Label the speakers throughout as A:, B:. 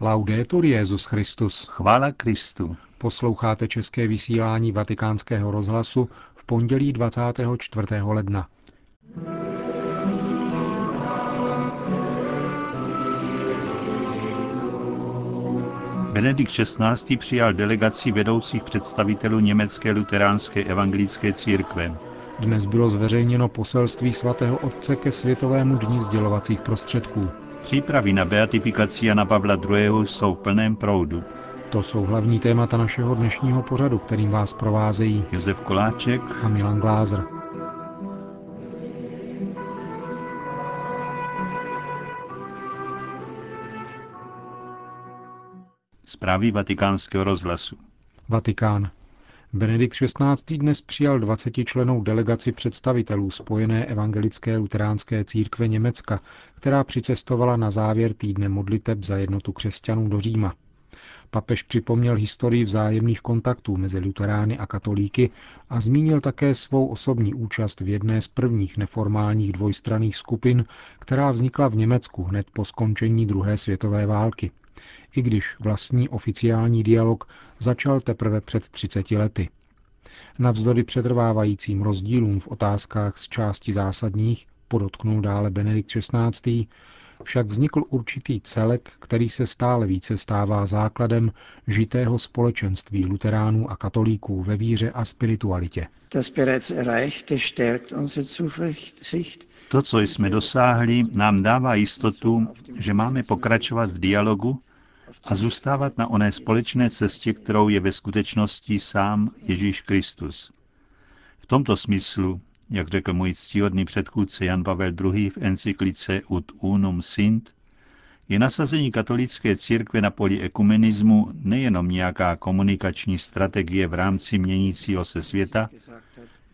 A: Laudetur Jezus Christus.
B: Chvála Kristu.
A: Posloucháte české vysílání Vatikánského rozhlasu v pondělí 24. ledna.
B: Benedikt XVI. přijal delegaci vedoucích představitelů německé luteránské evangelické církve.
A: Dnes bylo zveřejněno poselství svatého otce ke Světovému dní sdělovacích prostředků.
B: Přípravy na beatifikaci Jana Pavla II. jsou v plném proudu.
A: To jsou hlavní témata našeho dnešního pořadu, kterým vás provázejí
B: Josef Koláček
A: a Milan Glázer.
B: Zprávy vatikánského rozhlasu.
A: Vatikán. Benedikt XVI. dnes přijal 20 členou delegaci představitelů Spojené evangelické luteránské církve Německa, která přicestovala na závěr týdne modliteb za jednotu křesťanů do Říma. Papež připomněl historii vzájemných kontaktů mezi luterány a katolíky a zmínil také svou osobní účast v jedné z prvních neformálních dvojstranných skupin, která vznikla v Německu hned po skončení druhé světové války – i když vlastní oficiální dialog začal teprve před 30 lety. Navzdory přetrvávajícím rozdílům v otázkách z části zásadních, podotknul dále Benedikt XVI., však vznikl určitý celek, který se stále více stává základem žitého společenství luteránů a katolíků ve víře a spiritualitě.
B: To, co jsme dosáhli, nám dává jistotu, že máme pokračovat v dialogu a zůstávat na oné společné cestě, kterou je ve skutečnosti sám Ježíš Kristus. V tomto smyslu, jak řekl můj ctihodný předchůdce Jan Pavel II. v encyklice Ut unum sint, je nasazení katolické církve na poli ekumenismu nejenom nějaká komunikační strategie v rámci měnícího se světa,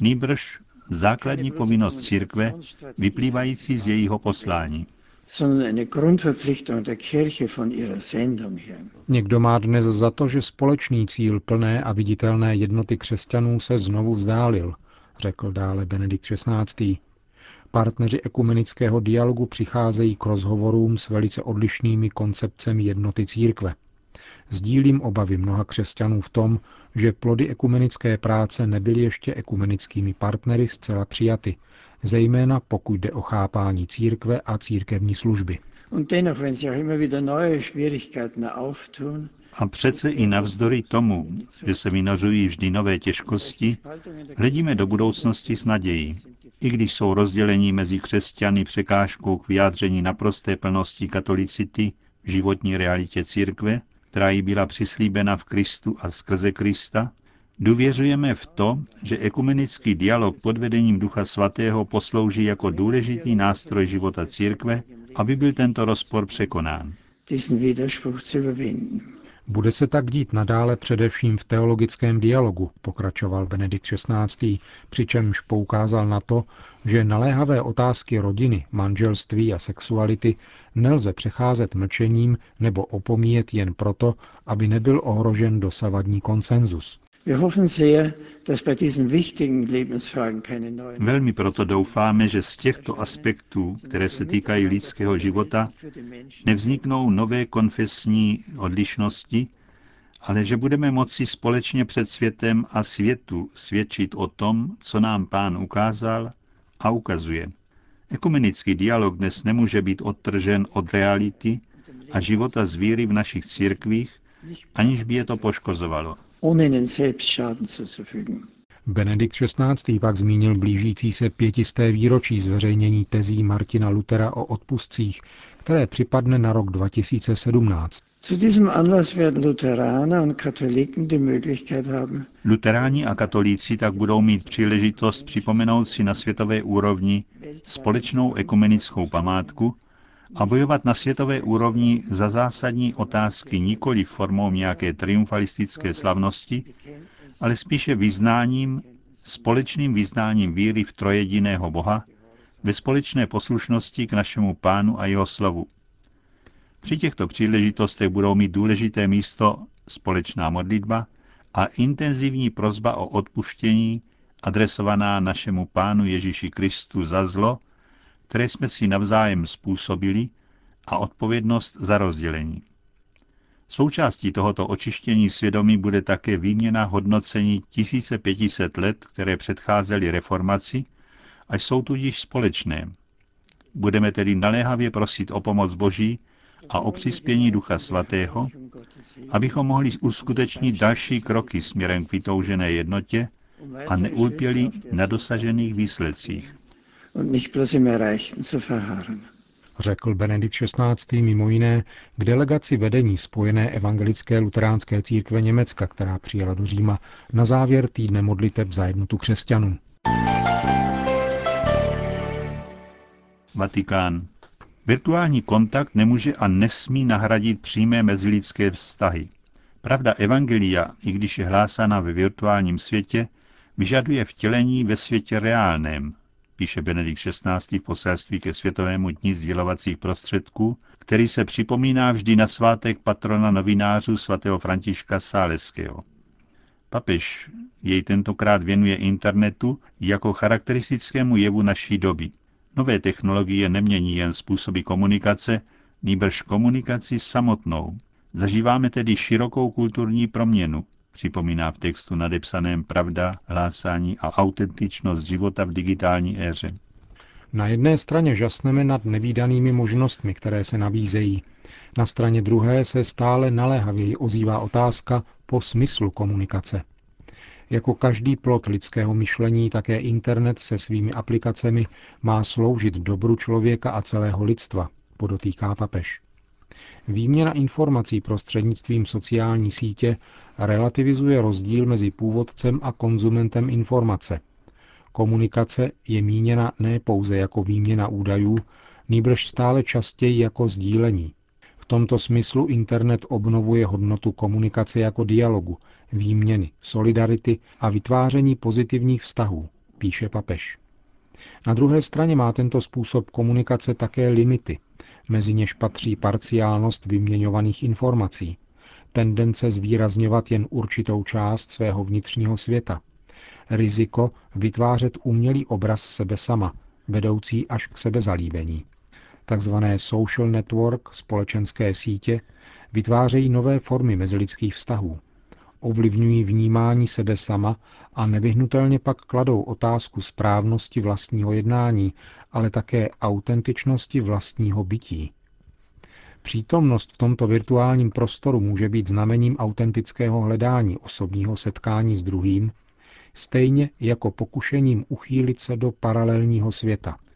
B: nýbrž základní povinnost církve vyplývající z jejího poslání sondern eine Grundverpflichtung der Kirche von ihrer
A: Sendung her. Někdo má dnes za to, že společný cíl plné a viditelné jednoty křesťanů se znovu vzdálil, řekl dále Benedikt XVI. Partneři ekumenického dialogu přicházejí k rozhovorům s velice odlišnými koncepcemi jednoty církve. Sdílím obavy mnoha křesťanů v tom, že plody ekumenické práce nebyly ještě ekumenickými partnery zcela přijaty, zejména pokud jde o chápání církve a církevní služby.
B: A přece i navzdory tomu, že se vynořují vždy nové těžkosti, hledíme do budoucnosti s nadějí. I když jsou rozdělení mezi křesťany překážkou k vyjádření naprosté plnosti katolicity v životní realitě církve, která jí byla přislíbena v Kristu a skrze Krista, Důvěřujeme v to, že ekumenický dialog pod vedením Ducha Svatého poslouží jako důležitý nástroj života církve, aby byl tento rozpor překonán.
A: Bude se tak dít nadále především v teologickém dialogu, pokračoval Benedikt XVI., přičemž poukázal na to, že naléhavé otázky rodiny, manželství a sexuality nelze přecházet mlčením nebo opomíjet jen proto, aby nebyl ohrožen dosavadní konsenzus.
B: Velmi proto doufáme, že z těchto aspektů, které se týkají lidského života, nevzniknou nové konfesní odlišnosti, ale že budeme moci společně před světem a světu svědčit o tom, co nám pán ukázal a ukazuje. Ekumenický dialog dnes nemůže být odtržen od reality a života z víry v našich církvích, aniž by je to poškozovalo ohne ihnen selbst
A: Schaden zuzufügen. Benedikt XVI. pak zmínil blížící se pětisté výročí zveřejnění tezí Martina Lutera o odpustcích, které připadne na rok 2017.
B: Luteráni a katolíci tak budou mít příležitost připomenout si na světové úrovni společnou ekumenickou památku, a bojovat na světové úrovni za zásadní otázky nikoli formou nějaké triumfalistické slavnosti, ale spíše vyznáním, společným vyznáním víry v trojediného Boha, ve společné poslušnosti k našemu pánu a jeho slovu. Při těchto příležitostech budou mít důležité místo společná modlitba a intenzivní prozba o odpuštění adresovaná našemu pánu Ježíši Kristu za zlo, které jsme si navzájem způsobili, a odpovědnost za rozdělení. Součástí tohoto očištění svědomí bude také výměna hodnocení 1500 let, které předcházely reformaci a jsou tudíž společné. Budeme tedy naléhavě prosit o pomoc Boží a o přispění Ducha Svatého, abychom mohli uskutečnit další kroky směrem k vytoužené jednotě a neulpěli na dosažených výsledcích.
A: Řekl Benedikt XVI. mimo jiné k delegaci vedení Spojené evangelické luteránské církve Německa, která přijela do Říma na závěr týdne modliteb za jednotu křesťanů.
B: Vatikán. Virtuální kontakt nemůže a nesmí nahradit přímé mezilidské vztahy. Pravda Evangelia, i když je hlásána ve virtuálním světě, vyžaduje vtělení ve světě reálném, píše Benedikt XVI. v poselství ke Světovému dní sdělovacích prostředků, který se připomíná vždy na svátek patrona novinářů svatého Františka Sáleského. Papež jej tentokrát věnuje internetu jako charakteristickému jevu naší doby – Nové technologie nemění jen způsoby komunikace, nýbrž komunikaci samotnou. Zažíváme tedy širokou kulturní proměnu, připomíná v textu nadepsaném Pravda, hlásání a autentičnost života v digitální éře.
A: Na jedné straně žasneme nad nevýdanými možnostmi, které se nabízejí. Na straně druhé se stále naléhavěji ozývá otázka po smyslu komunikace. Jako každý plot lidského myšlení také internet se svými aplikacemi má sloužit dobru člověka a celého lidstva, podotýká papež. Výměna informací prostřednictvím sociální sítě relativizuje rozdíl mezi původcem a konzumentem informace. Komunikace je míněna ne pouze jako výměna údajů, nýbrž stále častěji jako sdílení, v tomto smyslu internet obnovuje hodnotu komunikace jako dialogu, výměny, solidarity a vytváření pozitivních vztahů, píše papež. Na druhé straně má tento způsob komunikace také limity, mezi něž patří parciálnost vyměňovaných informací, tendence zvýrazňovat jen určitou část svého vnitřního světa, riziko vytvářet umělý obraz sebe sama, vedoucí až k sebezalíbení. Takzvané social network, společenské sítě, vytvářejí nové formy mezilidských vztahů. Ovlivňují vnímání sebe sama a nevyhnutelně pak kladou otázku správnosti vlastního jednání, ale také autentičnosti vlastního bytí. Přítomnost v tomto virtuálním prostoru může být znamením autentického hledání osobního setkání s druhým, stejně jako pokušením uchýlit se do paralelního světa –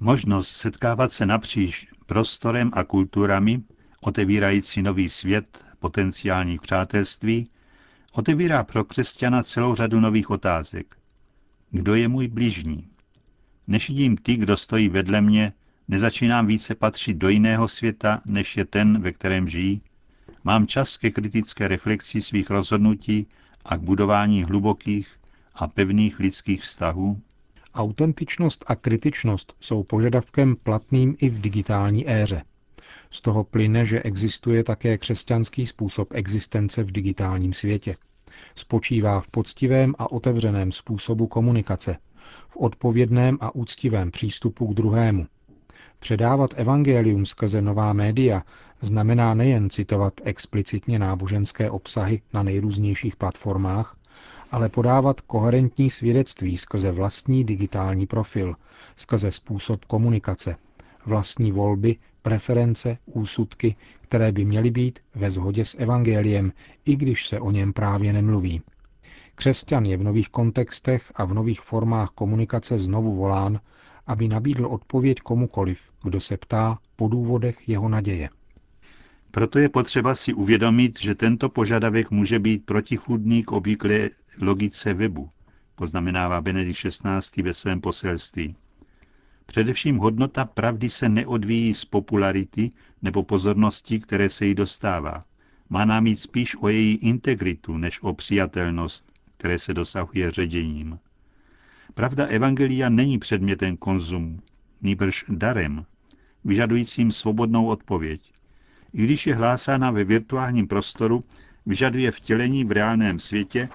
B: Možnost setkávat se napříč prostorem a kulturami, otevírající nový svět potenciálních přátelství, otevírá pro křesťana celou řadu nových otázek. Kdo je můj bližní? Než vidím ty, kdo stojí vedle mě, nezačínám více patřit do jiného světa, než je ten, ve kterém žijí? Mám čas ke kritické reflexi svých rozhodnutí a k budování hlubokých a pevných lidských vztahů?
A: Autentičnost a kritičnost jsou požadavkem platným i v digitální éře. Z toho plyne, že existuje také křesťanský způsob existence v digitálním světě. Spočívá v poctivém a otevřeném způsobu komunikace, v odpovědném a úctivém přístupu k druhému. Předávat evangelium skrze nová média znamená nejen citovat explicitně náboženské obsahy na nejrůznějších platformách, ale podávat koherentní svědectví skrze vlastní digitální profil, skrze způsob komunikace, vlastní volby, preference, úsudky, které by měly být ve shodě s evangeliem, i když se o něm právě nemluví. Křesťan je v nových kontextech a v nových formách komunikace znovu volán, aby nabídl odpověď komukoliv, kdo se ptá po důvodech jeho naděje.
B: Proto je potřeba si uvědomit, že tento požadavek může být protichudný k obvyklé logice webu, poznamenává Benedikt XVI. ve svém poselství. Především hodnota pravdy se neodvíjí z popularity nebo pozornosti, které se jí dostává. Má nám jít spíš o její integritu, než o přijatelnost, které se dosahuje ředěním. Pravda Evangelia není předmětem konzumu, nýbrž darem, vyžadujícím svobodnou odpověď. I když je hlásána ve virtuálním prostoru, vyžaduje vtělení v reálném světě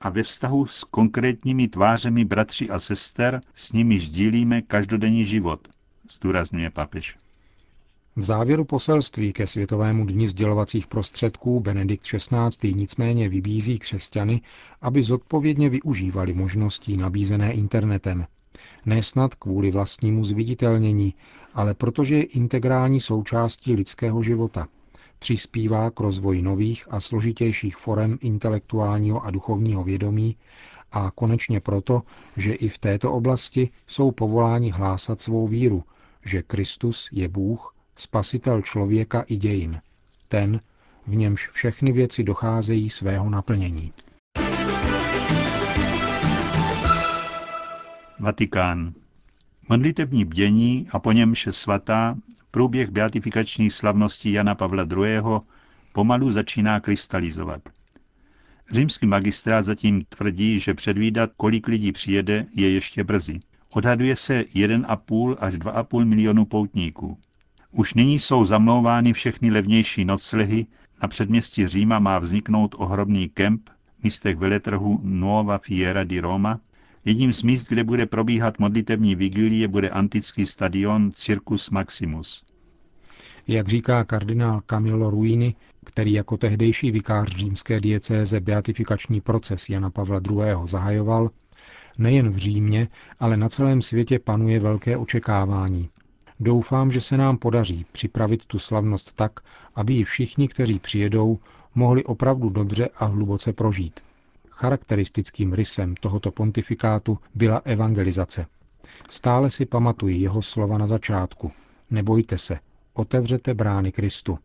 B: a ve vztahu s konkrétními tvářemi bratří a sester, s nimi sdílíme každodenní život, zdůrazňuje papež.
A: V závěru poselství ke Světovému dni sdělovacích prostředků Benedikt XVI. nicméně vybízí křesťany, aby zodpovědně využívali možností nabízené internetem. Nesnad kvůli vlastnímu zviditelnění, ale protože je integrální součástí lidského života. Přispívá k rozvoji nových a složitějších forem intelektuálního a duchovního vědomí a konečně proto, že i v této oblasti jsou povoláni hlásat svou víru, že Kristus je Bůh, spasitel člověka i dějin. Ten, v němž všechny věci docházejí svého naplnění.
B: Vatikán. Modlitební bdění a po něm vše svatá, průběh beatifikačních slavností Jana Pavla II. pomalu začíná krystalizovat. Římský magistrát zatím tvrdí, že předvídat, kolik lidí přijede, je ještě brzy. Odhaduje se 1,5 až 2,5 milionu poutníků. Už nyní jsou zamlouvány všechny levnější noclehy, na předměstí Říma má vzniknout ohromný kemp, místech veletrhu Nuova Fiera di Roma. Jedním z míst, kde bude probíhat modlitevní vigilie, bude antický stadion Circus Maximus.
A: Jak říká kardinál Camillo Ruini, který jako tehdejší vikář římské diecéze beatifikační proces Jana Pavla II. zahajoval, nejen v Římě, ale na celém světě panuje velké očekávání. Doufám, že se nám podaří připravit tu slavnost tak, aby ji všichni, kteří přijedou, mohli opravdu dobře a hluboce prožít. Charakteristickým rysem tohoto pontifikátu byla evangelizace. Stále si pamatuji jeho slova na začátku. Nebojte se, otevřete brány Kristu.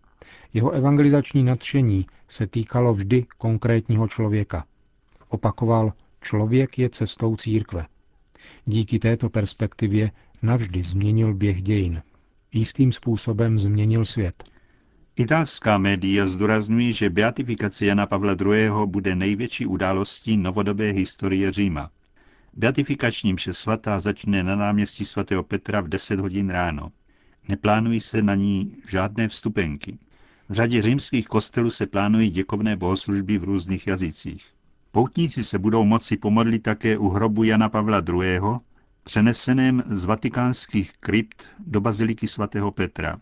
A: Jeho evangelizační nadšení se týkalo vždy konkrétního člověka. Opakoval, člověk je cestou církve. Díky této perspektivě navždy změnil běh dějin. Jistým způsobem změnil svět.
B: Italská média zdůrazňují, že beatifikace Jana Pavla II. bude největší událostí novodobé historie Říma. Beatifikační mše svatá začne na náměstí svatého Petra v 10 hodin ráno. Neplánují se na ní žádné vstupenky. V řadě římských kostelů se plánují děkovné bohoslužby v různých jazycích. Poutníci se budou moci pomodlit také u hrobu Jana Pavla II., přeneseném z vatikánských krypt do baziliky svatého Petra.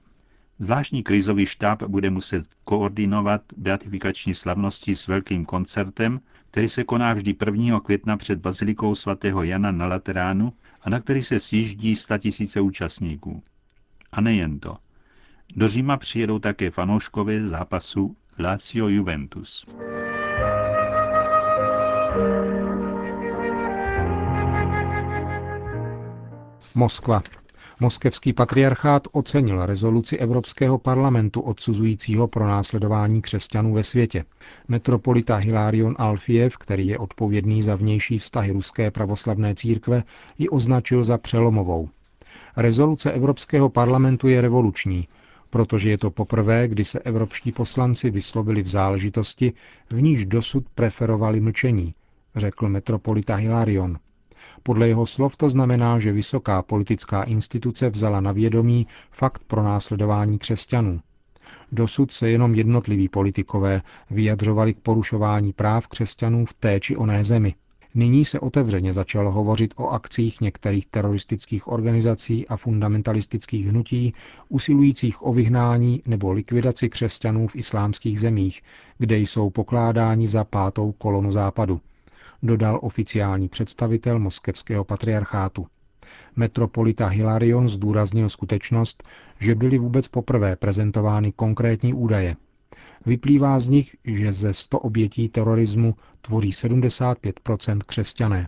B: Zvláštní krizový štáb bude muset koordinovat beatifikační slavnosti s velkým koncertem, který se koná vždy 1. května před bazilikou svatého Jana na Lateránu a na který se sjíždí tisíce účastníků. A nejen to. Do Říma přijedou také fanouškové zápasu Lazio Juventus.
A: Moskva. Moskevský patriarchát ocenil rezoluci Evropského parlamentu odsuzujícího pro následování křesťanů ve světě. Metropolita Hilarion Alfiev, který je odpovědný za vnější vztahy ruské pravoslavné církve, ji označil za přelomovou. Rezoluce Evropského parlamentu je revoluční, protože je to poprvé, kdy se evropští poslanci vyslovili v záležitosti, v níž dosud preferovali mlčení, řekl metropolita Hilarion. Podle jeho slov to znamená, že vysoká politická instituce vzala na vědomí fakt pro následování křesťanů. Dosud se jenom jednotliví politikové vyjadřovali k porušování práv křesťanů v té či oné zemi. Nyní se otevřeně začalo hovořit o akcích některých teroristických organizací a fundamentalistických hnutí usilujících o vyhnání nebo likvidaci křesťanů v islámských zemích, kde jsou pokládáni za pátou kolonu západu, dodal oficiální představitel moskevského patriarchátu. Metropolita Hilarion zdůraznil skutečnost, že byly vůbec poprvé prezentovány konkrétní údaje. Vyplývá z nich, že ze 100 obětí terorismu tvoří 75% křesťané.